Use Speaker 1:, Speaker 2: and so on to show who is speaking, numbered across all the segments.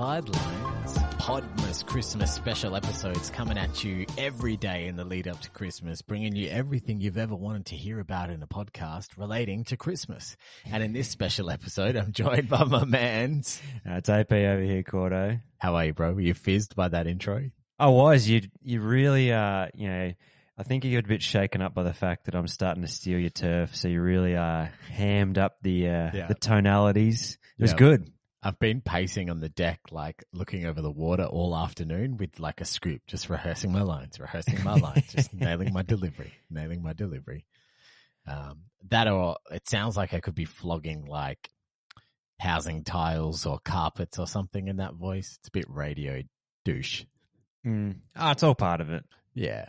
Speaker 1: Sidelines Podmas Christmas special episodes coming at you every day in the lead up to Christmas, bringing you everything you've ever wanted to hear about in a podcast relating to Christmas. And in this special episode, I'm joined by my man's.
Speaker 2: Uh, it's AP over here, Cordo.
Speaker 1: How are you, bro? Were you fizzed by that intro?
Speaker 2: I was. You you really uh you know I think you got a bit shaken up by the fact that I'm starting to steal your turf. So you really uh hammed up the uh
Speaker 1: Yeah.
Speaker 2: the tonalities. It was
Speaker 1: Yeah.
Speaker 2: good.
Speaker 1: I've been pacing on the deck, like looking over the water all afternoon with like a scoop, just rehearsing my lines, rehearsing my lines, just nailing my delivery, nailing my delivery. Um, that or it sounds like I could be flogging like housing tiles or carpets or something in that voice. It's a bit radio douche.
Speaker 2: Mm. Ah, it's all part of it.
Speaker 1: Yeah.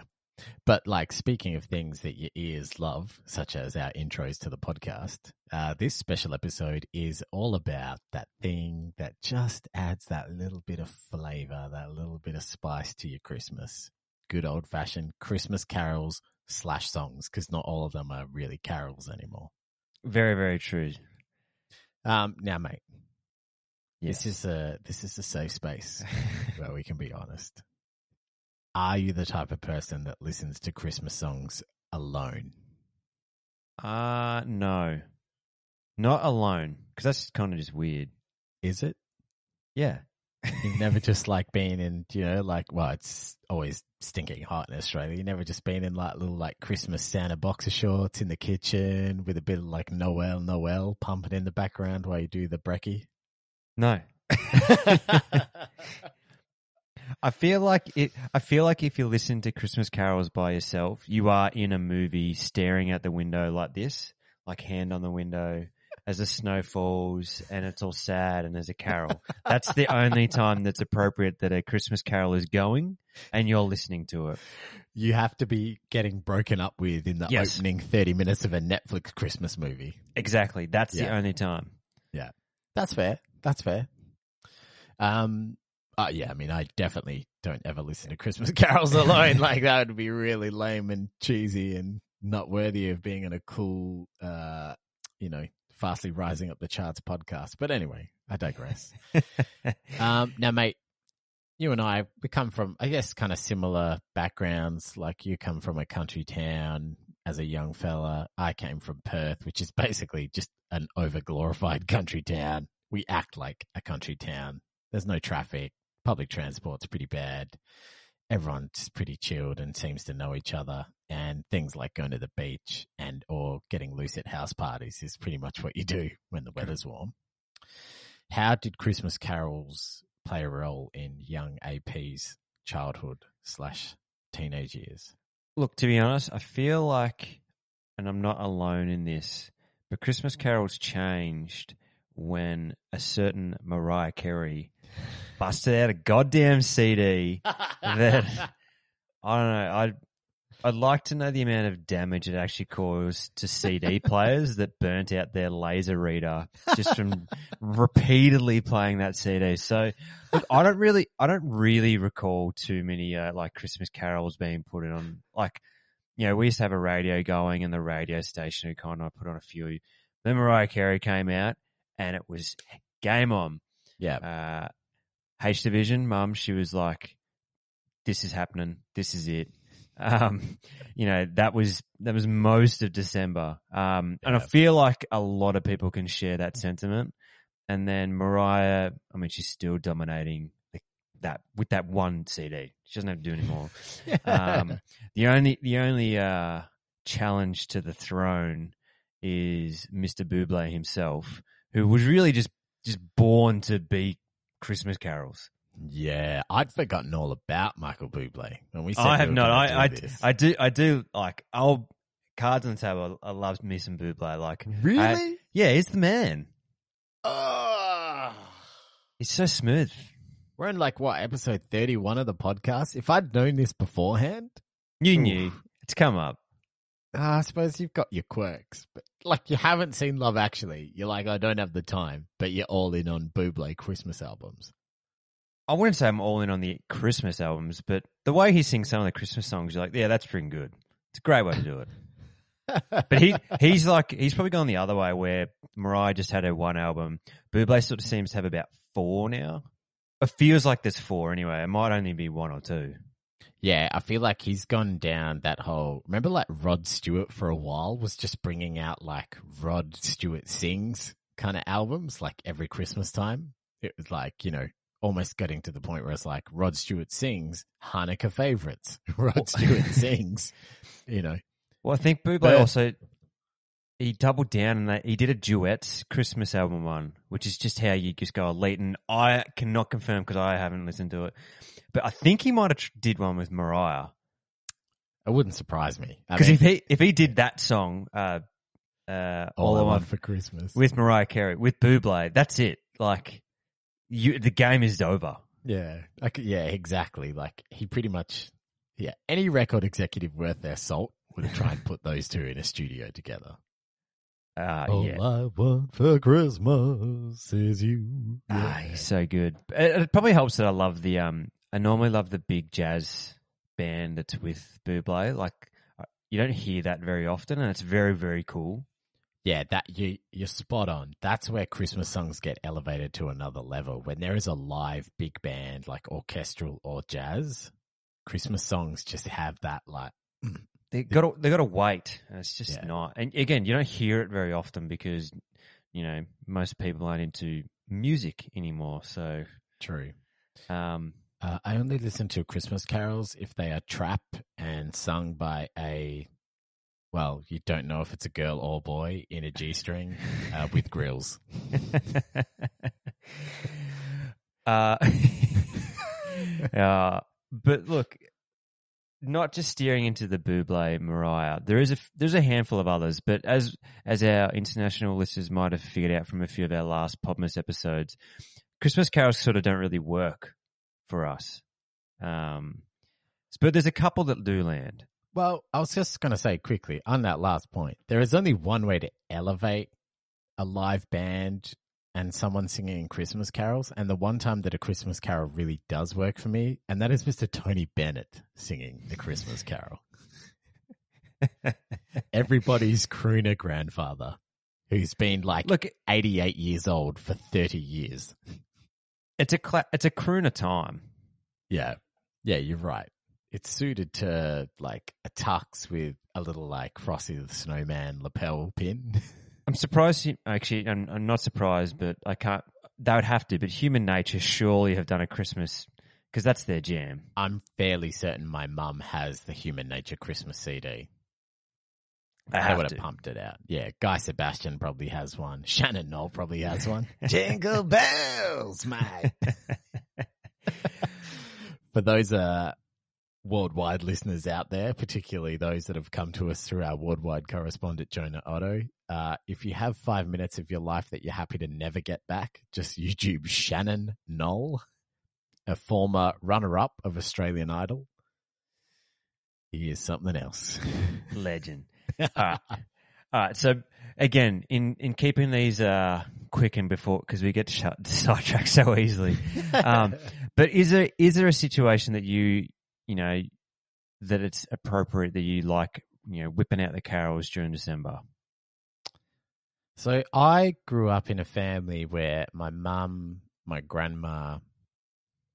Speaker 1: But like speaking of things that your ears love, such as our intros to the podcast, uh, this special episode is all about that thing that just adds that little bit of flavor, that little bit of spice to your Christmas. Good old fashioned Christmas carols slash songs, because not all of them are really carols anymore.
Speaker 2: Very very true.
Speaker 1: Um, now, mate, this is a this is a safe space where we can be honest. Are you the type of person that listens to Christmas songs alone?
Speaker 2: Uh no, not alone because that's kind of just weird.
Speaker 1: Is it?
Speaker 2: Yeah.
Speaker 1: You've never just like been in, you know, like, well, it's always stinking hot in Australia. You've never just been in like little like Christmas Santa boxer shorts in the kitchen with a bit of like Noel, Noel pumping in the background while you do the brekkie.
Speaker 2: No. I feel like it. I feel like if you listen to Christmas carols by yourself, you are in a movie, staring at the window like this, like hand on the window, as the snow falls and it's all sad and there's a carol. That's the only time that's appropriate that a Christmas carol is going, and you're listening to it.
Speaker 1: you have to be getting broken up with in the
Speaker 2: Yes.
Speaker 1: opening 30 minutes of a Netflix Christmas movie.
Speaker 2: Exactly. That's the only time. Yeah.
Speaker 1: That's fair. That's fair. Um, uh, yeah, I mean, I definitely don't ever listen to Christmas carols alone. like that would be really lame and cheesy and not worthy of being in a cool, uh, you know, fastly rising up the charts podcast. But anyway, I digress. um, now, mate, you and I, we come from, I guess, kind of similar backgrounds. Like you come from a country town as a young fella. I came from Perth, which is basically just an over glorified country town. We act like a country town. There's no traffic. Public transport's pretty bad. Everyone's pretty chilled and seems to know each other. And things like going to the beach and or getting loose at house parties is pretty much what you do when the weather's warm. How did Christmas carols play a role in young AP's childhood slash teenage years?
Speaker 2: Look, to be honest, I feel like, and I'm not alone in this, but Christmas carols changed when a certain Mariah Carey busted out a goddamn CD that I don't know. I'd like to know the amount of damage it actually caused to CD players that burnt out their laser reader just from repeatedly playing that CD. So look, I don't really, I don't really recall too many uh, like Christmas carols being put in on. Like, you know, we used to have a radio going, and the radio station who kind of put on a few. Then Mariah Carey came out, and it was game on
Speaker 1: yeah.
Speaker 2: uh, H Division mum, she was like, "This is happening. This is it." Um, you know, that was that was most of December, um, and I feel like a lot of people can share that sentiment. And then Mariah, I mean, she's still dominating that with that one CD. She doesn't have to do anymore. um, the only the only uh, challenge to the throne is Mr. Buble himself, who was really just just born to be Christmas carols.
Speaker 1: Yeah, I'd forgotten all about Michael Bublé when we. Said
Speaker 2: I have
Speaker 1: were
Speaker 2: not. I I,
Speaker 1: this.
Speaker 2: I do I do like I'll cards on the table. I love me some Buble. Like
Speaker 1: really.
Speaker 2: yeah, he's the man.
Speaker 1: Ah.
Speaker 2: He's so smooth.
Speaker 1: We're in like what episode thirty-one of the podcast. If I'd known this beforehand,
Speaker 2: You
Speaker 1: Oof.
Speaker 2: knew it's come up.
Speaker 1: uh, I suppose you've got your quirks, but like you haven't seen Love Actually. You're like, I don't have the time, but you're all in on Bublé Christmas albums.
Speaker 2: I wouldn't say I'm all in on the Christmas albums, but the way he sings some of the Christmas songs, you're like, yeah, that's pretty good. It's a great way to do it. But he he's like he's probably gone the other way where Mariah just had her one album. Buble sort of seems to have about four now. It feels like there's four anyway. It might only be one or two.
Speaker 1: Yeah, I feel like he's gone down that whole. Remember, like Rod Stewart for a while was just bringing out like Rod Stewart sings kind of albums, like every Christmas time. It was like you know almost getting to the point where it's like Rod Stewart sings Hanukkah favorites. Rod Stewart sings, you know.
Speaker 2: Well, I think Buble
Speaker 1: But-
Speaker 2: also he doubled down and he did a duets Christmas album one, which is just how you just go elite. And I cannot confirm because I haven't listened to it, but I think he might have tr- did one with Mariah.
Speaker 1: It wouldn't surprise me.
Speaker 2: Because if he if he did that song, uh, uh,
Speaker 1: all,
Speaker 2: all
Speaker 1: I want for Christmas.
Speaker 2: with Mariah Carey with Buble, that's it. Like you, the game is over.
Speaker 1: yeah, I could, yeah, exactly. Like he pretty much, yeah, any record executive worth their salt would try and put those two in a studio together.
Speaker 2: Uh,
Speaker 1: All
Speaker 2: yeah.
Speaker 1: I want for Christmas is you.
Speaker 2: Ah, he's so good. It, it probably helps that I love the um. I normally love the big jazz band that's with Buble. Like uh, you don't hear that very often, and it's very very cool.
Speaker 1: Yeah, that you you're spot on. That's where Christmas songs get elevated to another level. When there is a live big band like orchestral or jazz, Christmas songs just have that like
Speaker 2: They got to, they got to wait. It's just
Speaker 1: Yeah.
Speaker 2: not. And again, you don't hear it very often because you know most people aren't into music anymore. So
Speaker 1: true.
Speaker 2: um,
Speaker 1: Uh, I only listen to Christmas carols if they are trap and sung by a well, you don't know if it's a girl or boy in a G string uh, with grills.
Speaker 2: uh, uh, but look, not just steering into the Buble Mariah. There is a there's a handful of others, but as as our international listeners might have figured out from a few of our last Podmas episodes, Christmas carols sort of don't really work for us. Um, but there's a couple that do land.
Speaker 1: Well, I was just going to say quickly on that last point. There is only one way to elevate a live band and someone singing Christmas carols, and the one time that a Christmas carol really does work for me, and that is Mr. Tony Bennett singing the Christmas carol. Everybody's crooner grandfather, who's been like
Speaker 2: Look,
Speaker 1: 88 years old for 30 years.
Speaker 2: it's a cla- it's a crooner time.
Speaker 1: Yeah. Yeah, you're right. It's suited to like a tux with a little like Frosty the Snowman lapel pin.
Speaker 2: I'm surprised. he- Actually, I'm, I'm not surprised, but I can't. They would have to. But Human Nature surely have done a Christmas because that's their jam.
Speaker 1: I'm fairly certain my mum has the Human Nature Christmas CD.
Speaker 2: They
Speaker 1: They would have
Speaker 2: to.
Speaker 1: pumped it out. Yeah, Guy Sebastian probably has one. Shannon Noll probably has one. Jingle bells, mate. For those uh, worldwide listeners out there, particularly those that have come to us through our worldwide correspondent Jonah Otto, uh, if you have five minutes of your life that you're happy to never get back, just YouTube Shannon Noll, a former runner-up of Australian Idol. He is something else.
Speaker 2: Legend. All right. All right. So again, in in keeping these uh, quick and before because we get shut, sidetracked so easily. Um, but is there is there a situation that you you know that it's appropriate that you like you know whipping out the carols during December?
Speaker 1: So I grew up in a family where my mum, my grandma,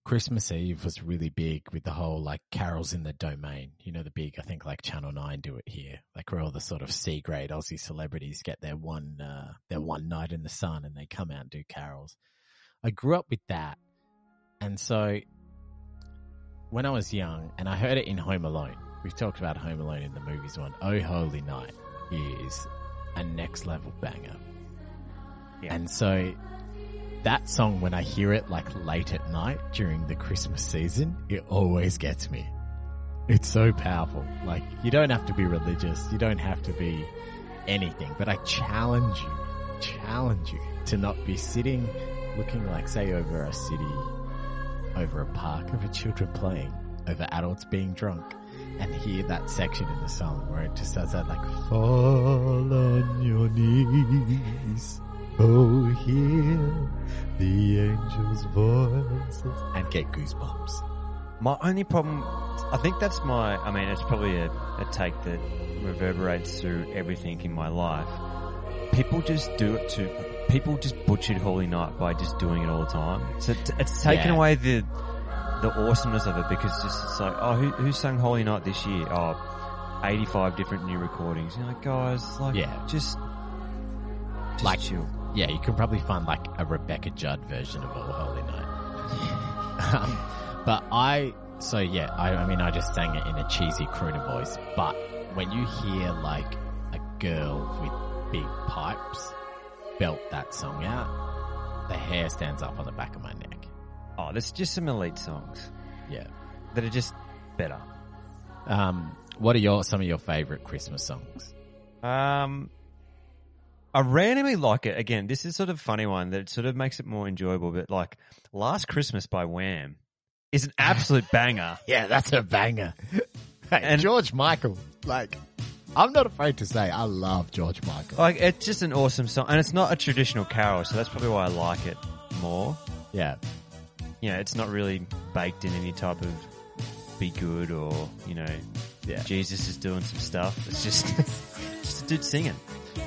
Speaker 1: Christmas Eve was really big with the whole like carols in the domain. You know, the big, I think like Channel 9 do it here, like where all the sort of C grade Aussie celebrities get their one, uh, their one night in the sun and they come out and do carols. I grew up with that. And so when I was young and I heard it in Home Alone, we've talked about Home Alone in the movies one. Oh Holy Night is a next level banger.
Speaker 2: Yeah.
Speaker 1: And so that song, when I hear it like late at night during the Christmas season, it always gets me. It's so powerful. Like, you don't have to be religious. You don't have to be anything, but I challenge you, challenge you to not be sitting looking like, say, over a city, over a park, over children playing, over adults being drunk, and hear that section in the song where it just does that like, fall on your knees. Oh, hear the angels' voices and get goosebumps.
Speaker 2: My only problem, I think that's my, I mean, it's probably a, a take that reverberates through everything in my life. People just do it to, people just butchered Holy Night by just doing it all the time. So it's, it's taken
Speaker 1: Yeah.
Speaker 2: away the, the awesomeness of it because just, it's like, oh, who, who sung Holy Night this year? Oh, 85 different new recordings. You're like, guys, like,
Speaker 1: Yeah.
Speaker 2: just, just
Speaker 1: Like-
Speaker 2: chill.
Speaker 1: Yeah, you can probably find like a Rebecca Judd version of All Holy Night. um, but I, so yeah, I, I mean, I just sang it in a cheesy crooner voice. But when you hear like a girl with big pipes belt that song out, the hair stands up on the back of my neck.
Speaker 2: Oh, there's just some elite songs
Speaker 1: Yeah.
Speaker 2: that are just better.
Speaker 1: Um, what are your some of your favorite Christmas songs?
Speaker 2: Um, I randomly like it. Again, this is sort of a funny one that sort of makes it more enjoyable. But like "Last Christmas" by Wham is an absolute banger.
Speaker 1: Yeah, that's a banger. Hey,
Speaker 2: And-
Speaker 1: George Michael, like, I'm not afraid to say I love George Michael.
Speaker 2: Like it's just an awesome song, and it's not a traditional carol, so that's probably why I like it more.
Speaker 1: Yeah,
Speaker 2: You know, it's not really baked in any type of be good or you know,
Speaker 1: Yeah.
Speaker 2: Jesus is doing some stuff. It's just just a dude singing.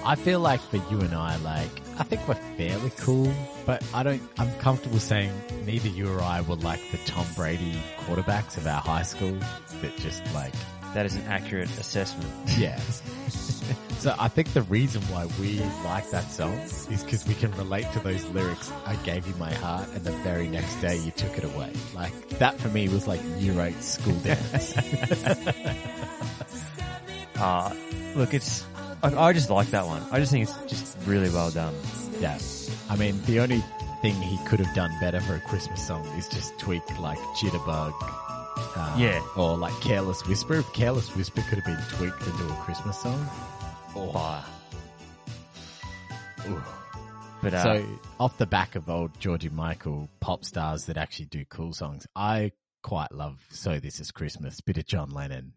Speaker 1: I feel like for you and I, like, I think we're fairly cool, but I don't, I'm comfortable saying neither you or I were like the Tom Brady quarterbacks of our high school that just like,
Speaker 2: That is an accurate assessment.
Speaker 1: yeah. so I think the reason why we like that song is because we can relate to those lyrics. I gave you my heart and the very next day you took it away. Like that for me was like year eight school dance.
Speaker 2: Uh, look, it's I, I just like that one. I just think it's just really well done.
Speaker 1: yeah. I mean, the only thing he could have done better for a Christmas song is just tweak like Jitterbug. Uh,
Speaker 2: Yeah.
Speaker 1: Or like Careless Whisper. If Careless Whisper could have been tweaked into a Christmas song. Ooh.
Speaker 2: But uh,
Speaker 1: So off the back of old Georgie Michael pop stars that actually do cool songs, I quite love "So This Is Christmas," bit of John Lennon.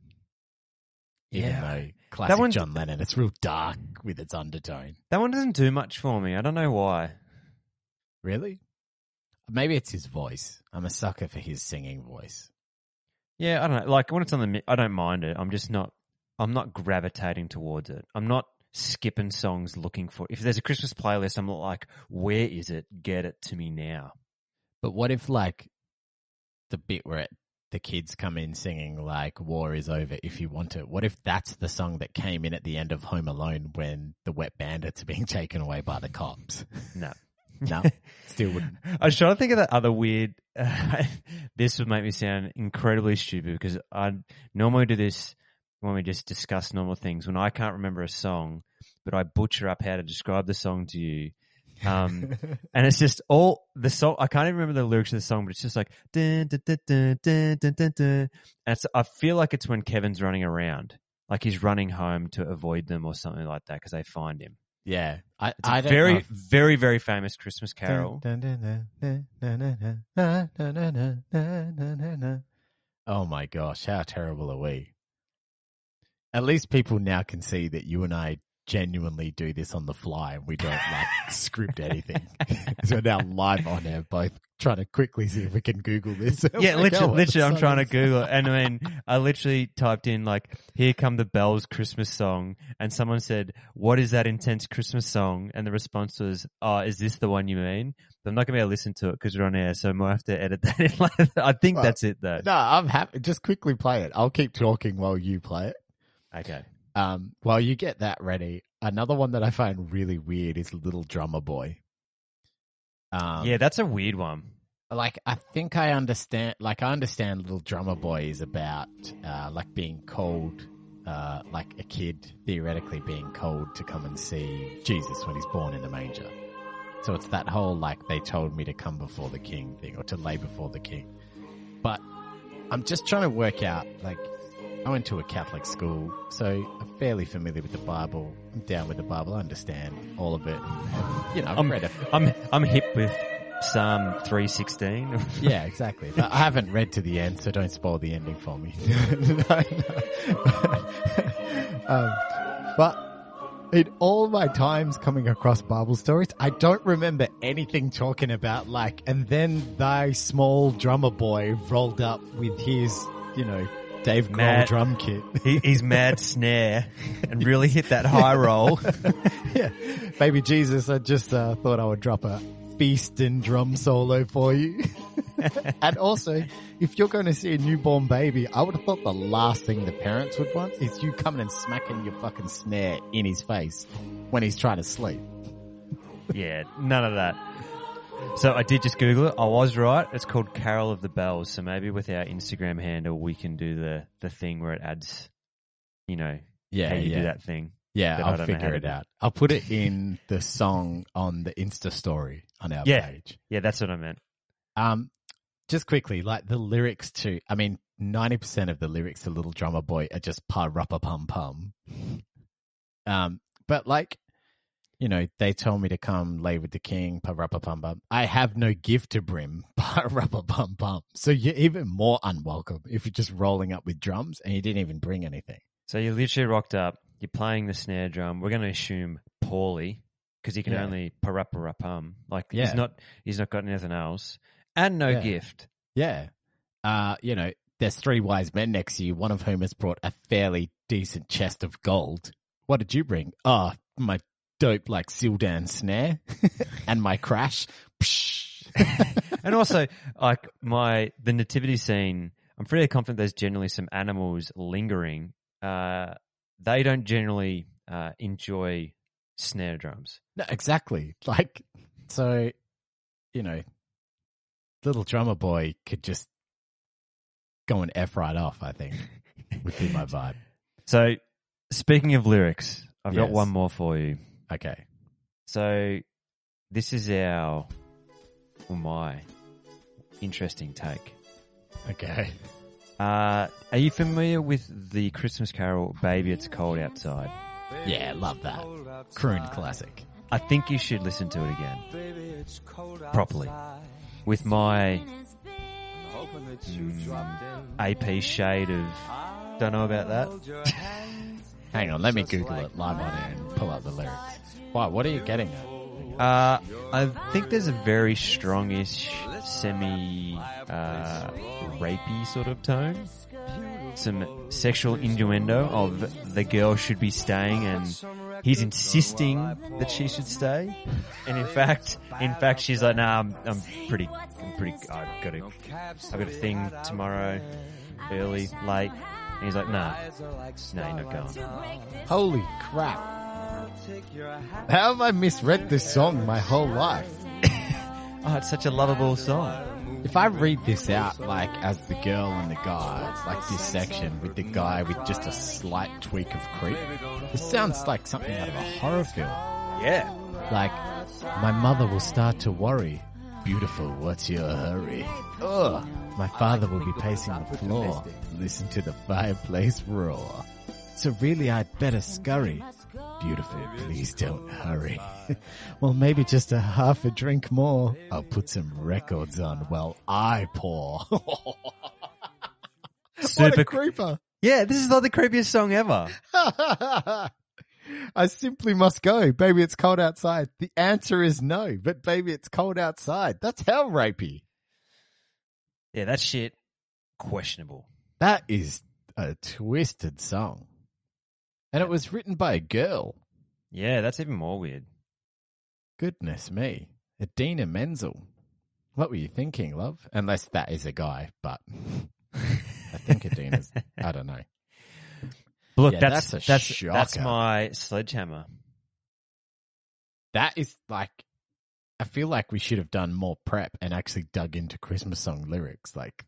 Speaker 1: Even
Speaker 2: Yeah.
Speaker 1: though classic
Speaker 2: one-
Speaker 1: John Lennon, it's real dark with its undertone.
Speaker 2: that one doesn't do much for me. I don't know why.
Speaker 1: Really? Maybe it's his voice. I'm a sucker for his singing voice.
Speaker 2: Yeah, I don't know. Like when it's on the, I don't mind it. I'm just not. I'm not gravitating towards it. I'm not skipping songs looking for. If there's a Christmas playlist, I'm not like, where is it? Get it to me now.
Speaker 1: But what if like the bit where it, the kids come in singing like "War is over" if you want it? What if that's the song that came in at the end of Home Alone when the wet bandits are being taken away by the cops?
Speaker 2: No.
Speaker 1: No, still wouldn't.
Speaker 2: I was trying to think of that other weird. this would make me sound incredibly stupid because I normally do this when we just discuss normal things. When I can't remember a song, but I butcher up how to describe the song to you. Um, and it's just all the song. I can't even remember the lyrics of the song, but it's just like dun, dun, dun, dun, dun, dun, dun. And it's, I feel like it's when Kevin's running around, like he's running home to avoid them or something like that because they find him.
Speaker 1: Yeah, I,
Speaker 2: It's a
Speaker 1: I don't
Speaker 2: very,
Speaker 1: know
Speaker 2: very, very famous Christmas carol.
Speaker 1: Oh my gosh, how terrible are we? At least people now can see that you and I genuinely do this on the fly and we don't like script anything. so we're now live on air, both trying to quickly see if we can Google this.
Speaker 2: Yeah,
Speaker 1: Like,
Speaker 2: literally, literally, I'm trying to Google it. And I mean, I literally typed in like, here come the bells Christmas song. And someone said, what is that intense Christmas song? And the response was, oh, is this the one you mean? But I'm not going to be able to listen to it because we're on air. So I might have to edit that in later. I think
Speaker 1: Well,
Speaker 2: that's it though.
Speaker 1: No, I'm happy. Just quickly play it. I'll keep talking while you play it.
Speaker 2: Okay.
Speaker 1: Um, while you get that ready, another one that I find really weird is Little Drummer Boy. Um,
Speaker 2: yeah, that's a weird one.
Speaker 1: like I think I understand. Like I understand, Little Drummer Boy is about uh, like being called, uh, like a kid theoretically being called to come and see Jesus when he's born in the manger. So it's that whole like they told me to come before the king thing or to lay before the king. But I'm just trying to work out like I went to a Catholic school, so I'm fairly familiar with the Bible. I'm down with the Bible. I understand all of it. And, you know, I've
Speaker 2: I'm,
Speaker 1: read it.
Speaker 2: I'm, I'm hip with Psalm 316.
Speaker 1: Yeah, exactly. But I haven't read to the end, so don't spoil the ending for me. No, no. um, but in all my times coming across Bible stories, I don't remember anything talking about like, and then thy small drummer boy rolled up with his, you know, Dave Grohl drum kit.
Speaker 2: He, he's mad snare and really hit that high roll.
Speaker 1: yeah, baby Jesus, I just uh, thought I would drop a feast and drum solo for you. and also, if you're going to see a newborn baby, I would have thought the last thing the parents would want is you coming and smacking your fucking snare in his face when he's trying to sleep.
Speaker 2: Yeah, none of that. So I did just Google it. I was right. It's called Carol of the Bells. So maybe with our Instagram handle, we can do the, the thing where it adds, you know,
Speaker 1: Yeah,
Speaker 2: how you
Speaker 1: yeah.
Speaker 2: do that thing.
Speaker 1: Yeah, I'll
Speaker 2: don't know how
Speaker 1: figure it out. I'll put it in the song on the Insta story on our
Speaker 2: Yeah.
Speaker 1: page.
Speaker 2: Yeah, that's what I meant.
Speaker 1: Um, just quickly, like the lyrics to, I mean, 90% of the lyrics to Little Drummer Boy are just pa ruppa pum pum. Um, but like, you know, they told me to come lay with the king, pa ruppa pum pum. I have no gift to brim, pa ruppa pum pum. So you're even more unwelcome if you're just rolling up with drums and you didn't even bring anything.
Speaker 2: So you literally rocked up. You're playing the snare drum. We're going to assume poorly because he can
Speaker 1: Yeah.
Speaker 2: only parapparapum. Like
Speaker 1: Yeah.
Speaker 2: he's not. He's not got anything else, and no
Speaker 1: Yeah.
Speaker 2: gift.
Speaker 1: Yeah. Uh, you know, there's three wise men next to you, one of whom has brought a fairly decent chest of gold. What did you bring? Oh, my dope like Sildan snare and my crash. Psh.
Speaker 2: and also, like my the nativity scene, I'm fairly confident there's generally some animals lingering. Uh, they don't generally uh, enjoy snare drums.
Speaker 1: no, exactly. Like, so, you know, little drummer boy could just go and F right off, I think, would be my vibe.
Speaker 2: So, speaking of lyrics, I've got one more for you.
Speaker 1: Okay.
Speaker 2: So, this is our, or my, interesting take.
Speaker 1: Okay.
Speaker 2: Uh, are you familiar with the Christmas carol "Baby It's Cold Outside"?
Speaker 1: Yeah, love that. Croon classic.
Speaker 2: I think you should listen to it again properly with my mm, AP shade of. Don't know about that.
Speaker 1: Hang on, let me Google it live on air and pull up the lyrics. Why? What are you getting at?
Speaker 2: Uh, I think there's a very strongish, semi uh, rapey sort of tone. Some sexual innuendo of the girl should be staying, and he's insisting that she should stay. And in fact, in fact, she's like, "Nah, I'm, I'm pretty, I'm pretty. I've got a, I've got a thing tomorrow, early, late." And he's like, "Nah, no, you're not going."
Speaker 1: Holy crap. How have I misread this song my whole life?
Speaker 2: Oh, it's such a lovable song.
Speaker 1: If I read this out like as the girl and the guy, it's like this section with the guy with just a slight tweak of creep. This sounds like something out of a horror film.
Speaker 2: Yeah.
Speaker 1: Like, my mother will start to worry. Beautiful, what's your hurry? Ugh. My father will be pacing the floor. Listen to the fireplace roar. So really I'd better scurry. Beautiful, please don't hurry. well, maybe just a half a drink more. I'll put some records on while I pour. what
Speaker 2: Super
Speaker 1: a creeper.
Speaker 2: Yeah, this is not the creepiest song ever.
Speaker 1: I simply must go. Baby, it's cold outside. The answer is no, but baby, it's cold outside. That's hell rapey.
Speaker 2: Yeah, that shit questionable.
Speaker 1: That is a twisted song. And it was written by a girl.
Speaker 2: Yeah, that's even more weird.
Speaker 1: Goodness me. Idina Menzel. What were you thinking, love? Unless that is a guy, but I think Idina's, I don't know.
Speaker 2: Look,
Speaker 1: Yeah,
Speaker 2: that's
Speaker 1: that's
Speaker 2: that's that's, my sledgehammer.
Speaker 1: That is like, I feel like we should have done more prep and actually dug into Christmas song lyrics. Like,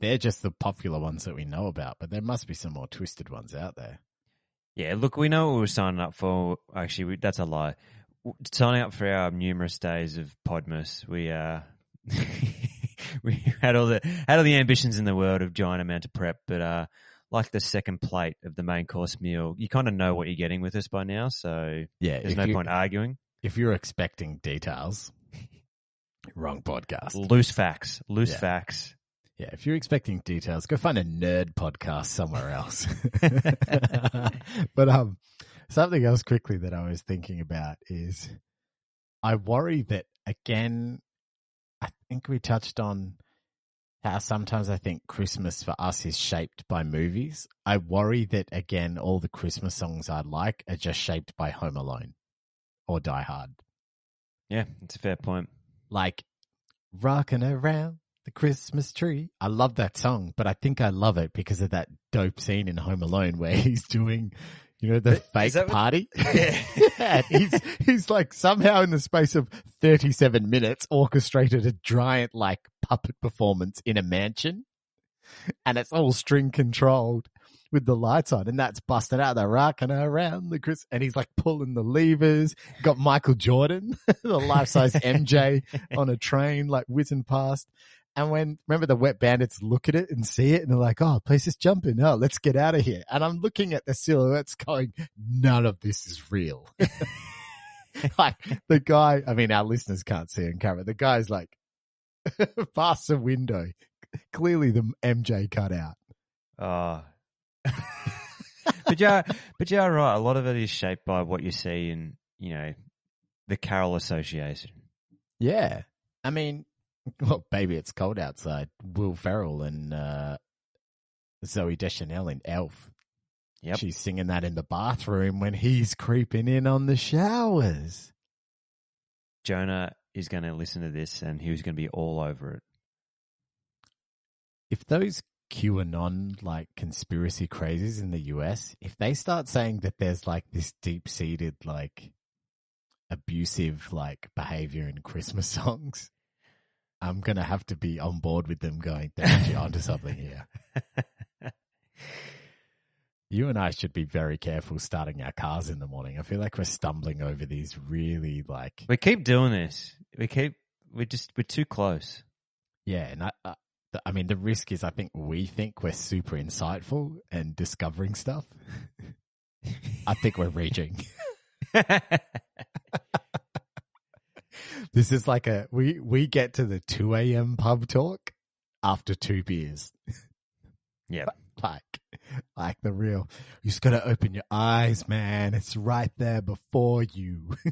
Speaker 1: they're just the popular ones that we know about, but there must be some more twisted ones out there.
Speaker 2: Yeah, look, we know what we were signing up for. Actually, we, that's a lie. Signing up for our numerous days of Podmas, we uh, we had all the had all the ambitions in the world of giant amount of prep, but uh, like the second plate of the main course meal, you kind of know what you're getting with us by now, so
Speaker 1: Yeah.
Speaker 2: there's no
Speaker 1: you-
Speaker 2: point arguing.
Speaker 1: If you're expecting details, wrong podcast.
Speaker 2: Loose facts, loose
Speaker 1: Yeah.
Speaker 2: facts.
Speaker 1: Yeah, if you're expecting details, go find a nerd podcast somewhere else. but um, Something else quickly that I was thinking about is I worry that again, I think we touched on how sometimes I think Christmas for us is shaped by movies. I worry that again, all the Christmas songs I like are just shaped by Home Alone or Die Hard.
Speaker 2: Yeah, it's a fair point.
Speaker 1: Like rocking around the Christmas tree. I love that song, but I think I love it because of that dope scene in Home Alone where he's doing, you know, the fake
Speaker 2: what-
Speaker 1: party.
Speaker 2: Yeah.
Speaker 1: yeah, he's he's like somehow in the space of 37 minutes orchestrated a giant like puppet performance in a mansion and it's all string controlled with the lights on and that's busted out. They're rocking around the Chris and he's like pulling the levers. Got Michael Jordan, the life size MJ on a train, like whizzing past. And when, remember the wet bandits look at it and see it and they're like, oh, place is jumping. Oh, let's get out of here. And I'm looking at the silhouettes going, none of this is real. like the guy, I mean, our listeners can't see on camera. The guy's like past the window. Clearly the MJ cut out.
Speaker 2: Oh. but yeah, but yeah, right. A lot of it is shaped by what you see in, you know, the Carol Association.
Speaker 1: Yeah. I mean, well, baby, it's cold outside. Will Ferrell and, uh, Zooey Deschanel in Elf.
Speaker 2: Yep.
Speaker 1: She's singing that in the bathroom when he's creeping in on the showers.
Speaker 2: Jonah is going to listen to this and he was going to be all over it.
Speaker 1: If those QAnon like conspiracy crazies in the US, if they start saying that there's like this deep seated like abusive like behavior in Christmas songs, I'm gonna have to be on board with them going, they're actually onto something here. You and I should be very careful starting our cars in the morning. I feel like we're stumbling over these really like
Speaker 2: We keep doing this. We keep, we're just, we're too close.
Speaker 1: Yeah, and I, I, I mean, the risk is I think we think we're super insightful and discovering stuff. I think we're reaching. This is like a we we get to the two a.m. pub talk after two beers.
Speaker 2: yeah.
Speaker 1: Like, like the real. You just got to open your eyes, man. It's right there before you.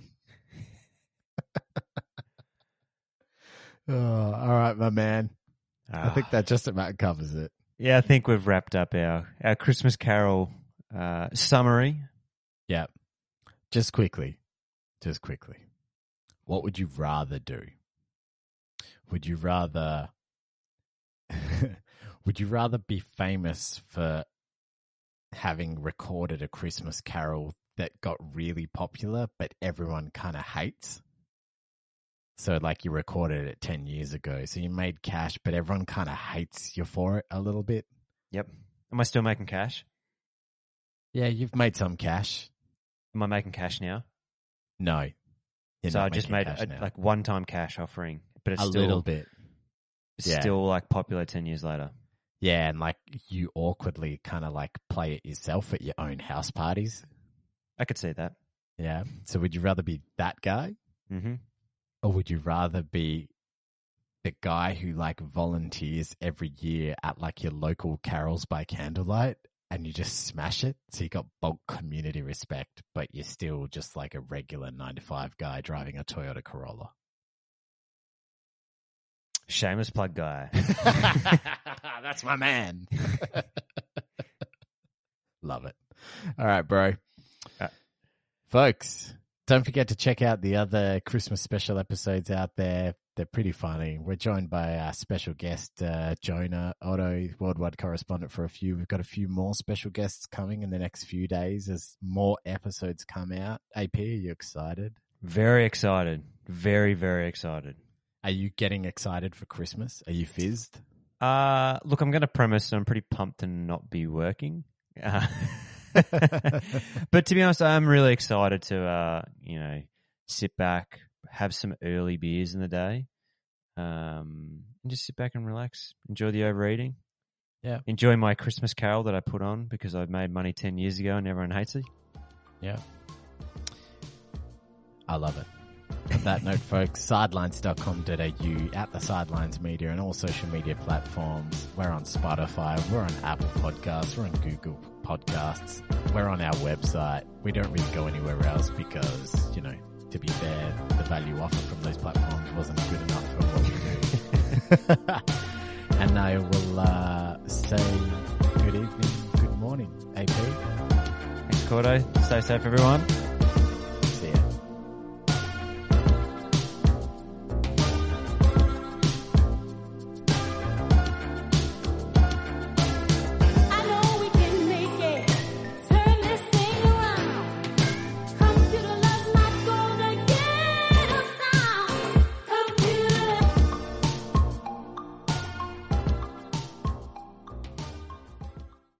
Speaker 1: oh, all right, my man. I think
Speaker 2: Ah.
Speaker 1: that just about covers it.
Speaker 2: Yeah, I think we've wrapped up our, our Christmas Carol uh, summary.
Speaker 1: Yeah. Just quickly. Just quickly. What would you rather do? Would you rather would you rather be famous for having recorded a Christmas carol that got really popular but everyone kind of hates? So like you recorded it 10 years ago. So you made cash but everyone kind of hates you for it a little bit.
Speaker 2: Yep. Am I still making cash?
Speaker 1: Yeah, you've made some cash.
Speaker 2: Am I making cash now?
Speaker 1: No.
Speaker 2: So I just made a, like one time cash offering, but it's
Speaker 1: a
Speaker 2: still
Speaker 1: little bit.
Speaker 2: it's
Speaker 1: yeah.
Speaker 2: still like popular ten years later.
Speaker 1: Yeah, and like you awkwardly kind of like play it yourself at your own house parties.
Speaker 2: I could see that.
Speaker 1: Yeah. So would you rather be that guy
Speaker 2: Mm-hmm.
Speaker 1: Or would you rather be the guy who like volunteers every year at like your local carols by candlelight and you just smash it? So you got bulk community respect, but you're still just like a regular nine to five guy driving a Toyota Corolla.
Speaker 2: Shameless plug guy.
Speaker 1: That's my man. Love it. All right, bro.
Speaker 2: Uh,
Speaker 1: Folks, don't forget to check out the other Christmas special episodes out there. They're pretty funny. We're joined by our special guest, uh, Jonah Otto, worldwide correspondent for a few. We've got a few more special guests coming in the next few days as more episodes come out. AP, are you excited?
Speaker 2: Very excited. Very very excited.
Speaker 1: Are you getting excited for Christmas? Are you fizzed?
Speaker 2: Uh look, I'm going to premise I'm pretty pumped to not be working. Uh, but to be honest, I'm really excited to, uh, you know, sit back, have some early beers in the day, um, and just sit back and relax, enjoy the overeating.
Speaker 1: Yeah.
Speaker 2: Enjoy my Christmas carol that I put on because I've made money 10 years ago and everyone hates it.
Speaker 1: Yeah. I love it. On that note, folks, sidelines.com.au, at the Sidelines Media, and all social media platforms. We're on Spotify, we're on Apple Podcasts, we're on Google Podcasts, we're on our website. We don't really go anywhere else because, you know, to be fair, the value offered from those platforms wasn't good enough for what we do. and I will uh, say good evening, good morning, AP.
Speaker 2: Thanks, Cordo. Stay safe, everyone.